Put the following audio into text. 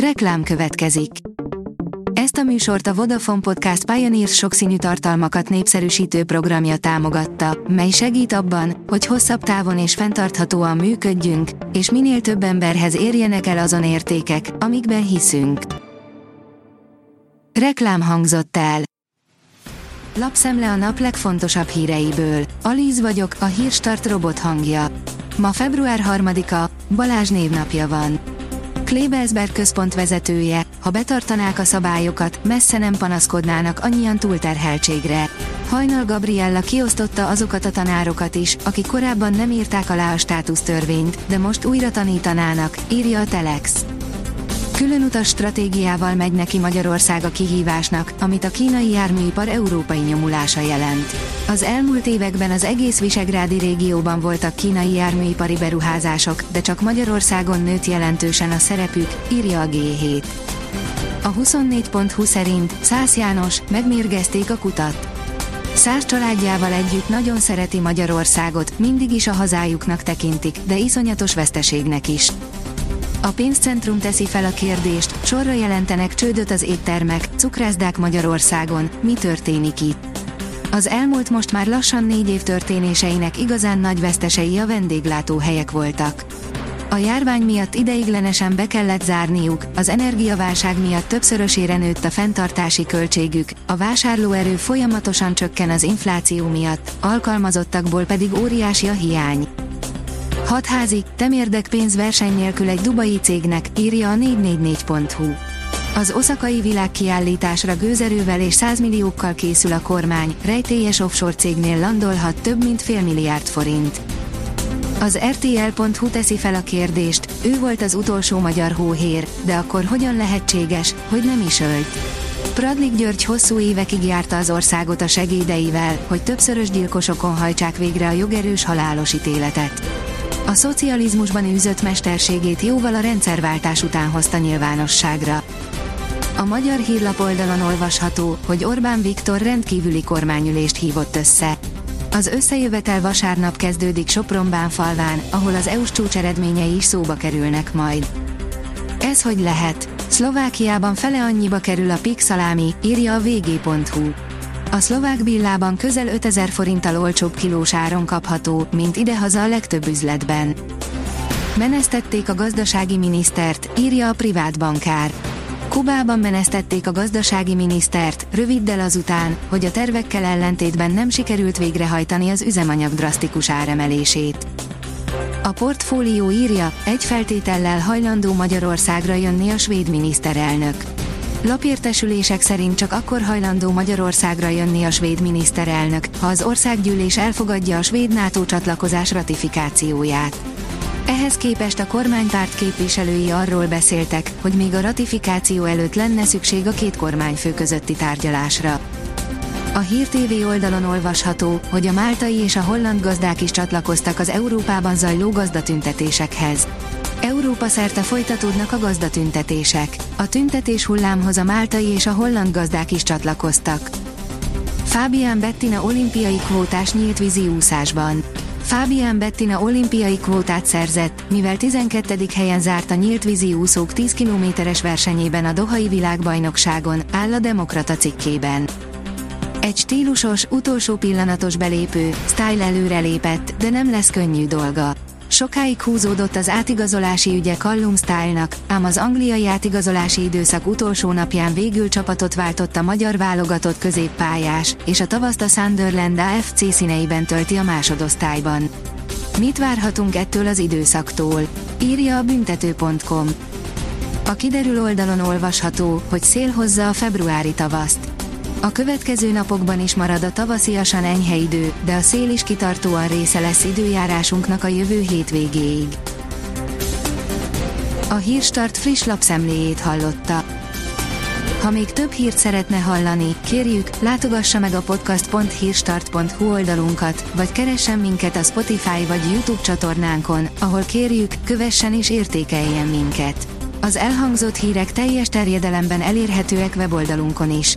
Reklám következik. Ezt a műsort a Vodafone Podcast Pioneers sokszínű tartalmakat népszerűsítő programja támogatta, mely segít abban, hogy hosszabb távon és fenntarthatóan működjünk, és minél több emberhez érjenek el azon értékek, amikben hiszünk. Reklám hangzott el. Lapszemle a nap legfontosabb híreiből. Alíz vagyok, a hírstart robot hangja. Ma február 3-a, Balázs névnapja van. Klebelsberg központ vezetője, ha betartanák a szabályokat, messze nem panaszkodnának annyian túlterheltségre. Hajnal Gabriella kiosztotta azokat a tanárokat is, akik korábban nem írták alá a státusztörvényt, de most újra tanítanának, írja a Telex. Külön utas stratégiával megy neki Magyarország a kihívásnak, amit a kínai járműipar európai nyomulása jelent. Az elmúlt években az egész Visegrádi régióban voltak kínai járműipari beruházások, de csak Magyarországon nőtt jelentősen a szerepük, írja a G7. A 24.20 szerint Szász János megmérgezték a kutat. Száz családjával együtt nagyon szereti Magyarországot, mindig is a hazájuknak tekintik, de iszonyatos veszteségnek is. A pénzcentrum teszi fel a kérdést, sorra jelentenek csődöt az éttermek, cukrászdák Magyarországon, mi történik itt? Az elmúlt most már lassan négy év történéseinek igazán nagy vesztesei a vendéglátóhelyek voltak. A járvány miatt ideiglenesen be kellett zárniuk, az energiaválság miatt többszörösére nőtt a fenntartási költségük, a vásárlóerő folyamatosan csökken az infláció miatt, alkalmazottakból pedig óriási a hiány. Hatházi, temérdek pénz verseny nélkül egy dubai cégnek, írja a 444.hu. Az oszakai világkiállításra gőzerővel és 100 milliókkal készül a kormány, rejtélyes offshore cégnél landolhat több mint fél milliárd forint. Az RTL.hu teszi fel a kérdést, ő volt az utolsó magyar hóhér, de akkor hogyan lehetséges, hogy nem is ölt? Pradlik György hosszú évekig járta az országot a segédeivel, hogy többszörös gyilkosokon hajtsák végre a jogerős halálos ítéletet. A szocializmusban űzött mesterségét jóval a rendszerváltás után hozta nyilvánosságra. A magyar hírlap oldalon olvasható, hogy Orbán Viktor rendkívüli kormányülést hívott össze. Az összejövetel vasárnap kezdődik Sopronbán falván, ahol az EU-s csúcs eredményei is szóba kerülnek majd. Ez hogy lehet? Szlovákiában fele annyiba kerül a pixalámi, írja a vg.hu. A szlovák billában közel 5000 forinttal olcsóbb kilós áron kapható, mint idehaza a legtöbb üzletben. Menesztették a gazdasági minisztert, írja a privát bankár. Kubában menesztették a gazdasági minisztert, röviddel azután, hogy a tervekkel ellentétben nem sikerült végrehajtani az üzemanyag drasztikus áremelését. A portfólió írja, egy feltétellel hajlandó Magyarországra jönni a svéd miniszterelnök. Lapértesülések szerint csak akkor hajlandó Magyarországra jönni a svéd miniszterelnök, ha az országgyűlés elfogadja a svéd NATO csatlakozás ratifikációját. Ehhez képest a kormánypárt képviselői arról beszéltek, hogy még a ratifikáció előtt lenne szükség a két kormányfő közötti tárgyalásra. A Hír TV oldalon olvasható, hogy a máltai és a holland gazdák is csatlakoztak az Európában zajló gazdatüntetésekhez. Európa szerte folytatódnak a gazdatüntetések. A tüntetés hullámhoz a máltai és a holland gazdák is csatlakoztak. Fábián Bettina olimpiai kvótás nyílt vízi úszásban. Fábián Bettina olimpiai kvótát szerzett, mivel 12. helyen zárt a nyílt vízi úszók 10 kilométeres versenyében a Dohai világbajnokságon, áll a Demokrata cikkében. Egy stílusos, utolsó pillanatos belépő, style előrelépett, de nem lesz könnyű dolga. Sokáig húzódott az átigazolási ügye Callum Style-nak, ám az angliai átigazolási időszak utolsó napján végül csapatot váltott a magyar válogatott középpályás, és a tavaszt a Sunderland AFC színeiben tölti a másodosztályban. Mit várhatunk ettől az időszaktól? Írja a büntető.com. A kiderül oldalon olvasható, hogy szél hozza a februári tavaszt. A következő napokban is marad a tavasziasan enyhe idő, de a szél is kitartóan része lesz időjárásunknak a jövő hétvégéig. A Hírstart friss lapszemléjét hallotta. Ha még több hírt szeretne hallani, kérjük, látogassa meg a podcast.hírstart.hu oldalunkat, vagy keressen minket a Spotify vagy YouTube csatornánkon, ahol kérjük, kövessen és értékeljen minket. Az elhangzott hírek teljes terjedelemben elérhetőek weboldalunkon is.